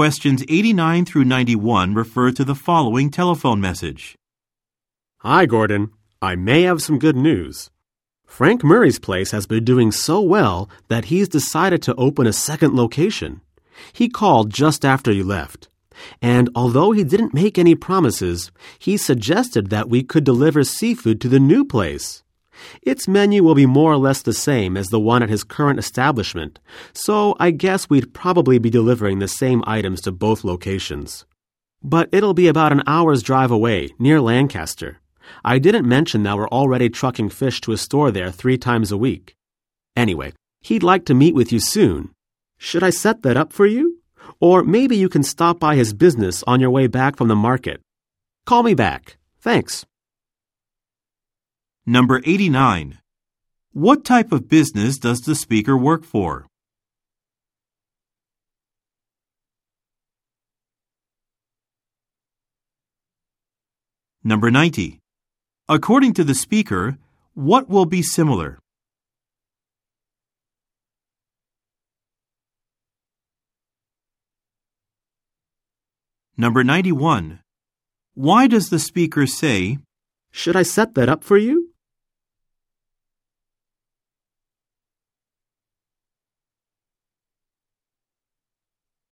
Questions 89 through 91 refer to the following telephone message. Hi, Gordon. I may have some good news. Frank Murray's place has been doing so well that he's decided to open a second location. He called just after you left. And although he didn't make any promises, he suggested that we could deliver seafood to the new place. Its menu will be more or less the same as the one at his current establishment, so I guess we'd probably be delivering the same items to both locations. But it'll be about an hour's drive away, near Lancaster. I didn't mention that we're already trucking fish to a store there three times a week. Anyway, he'd like to meet with you soon. Should I set that up for you? Or maybe you can stop by his business on your way back from the market. Call me back. Thanks. Number 89. What type of business does the speaker work for? Number 90. According to the speaker, what will be similar? Number 91. Why does the speaker say, Should I set that up for you?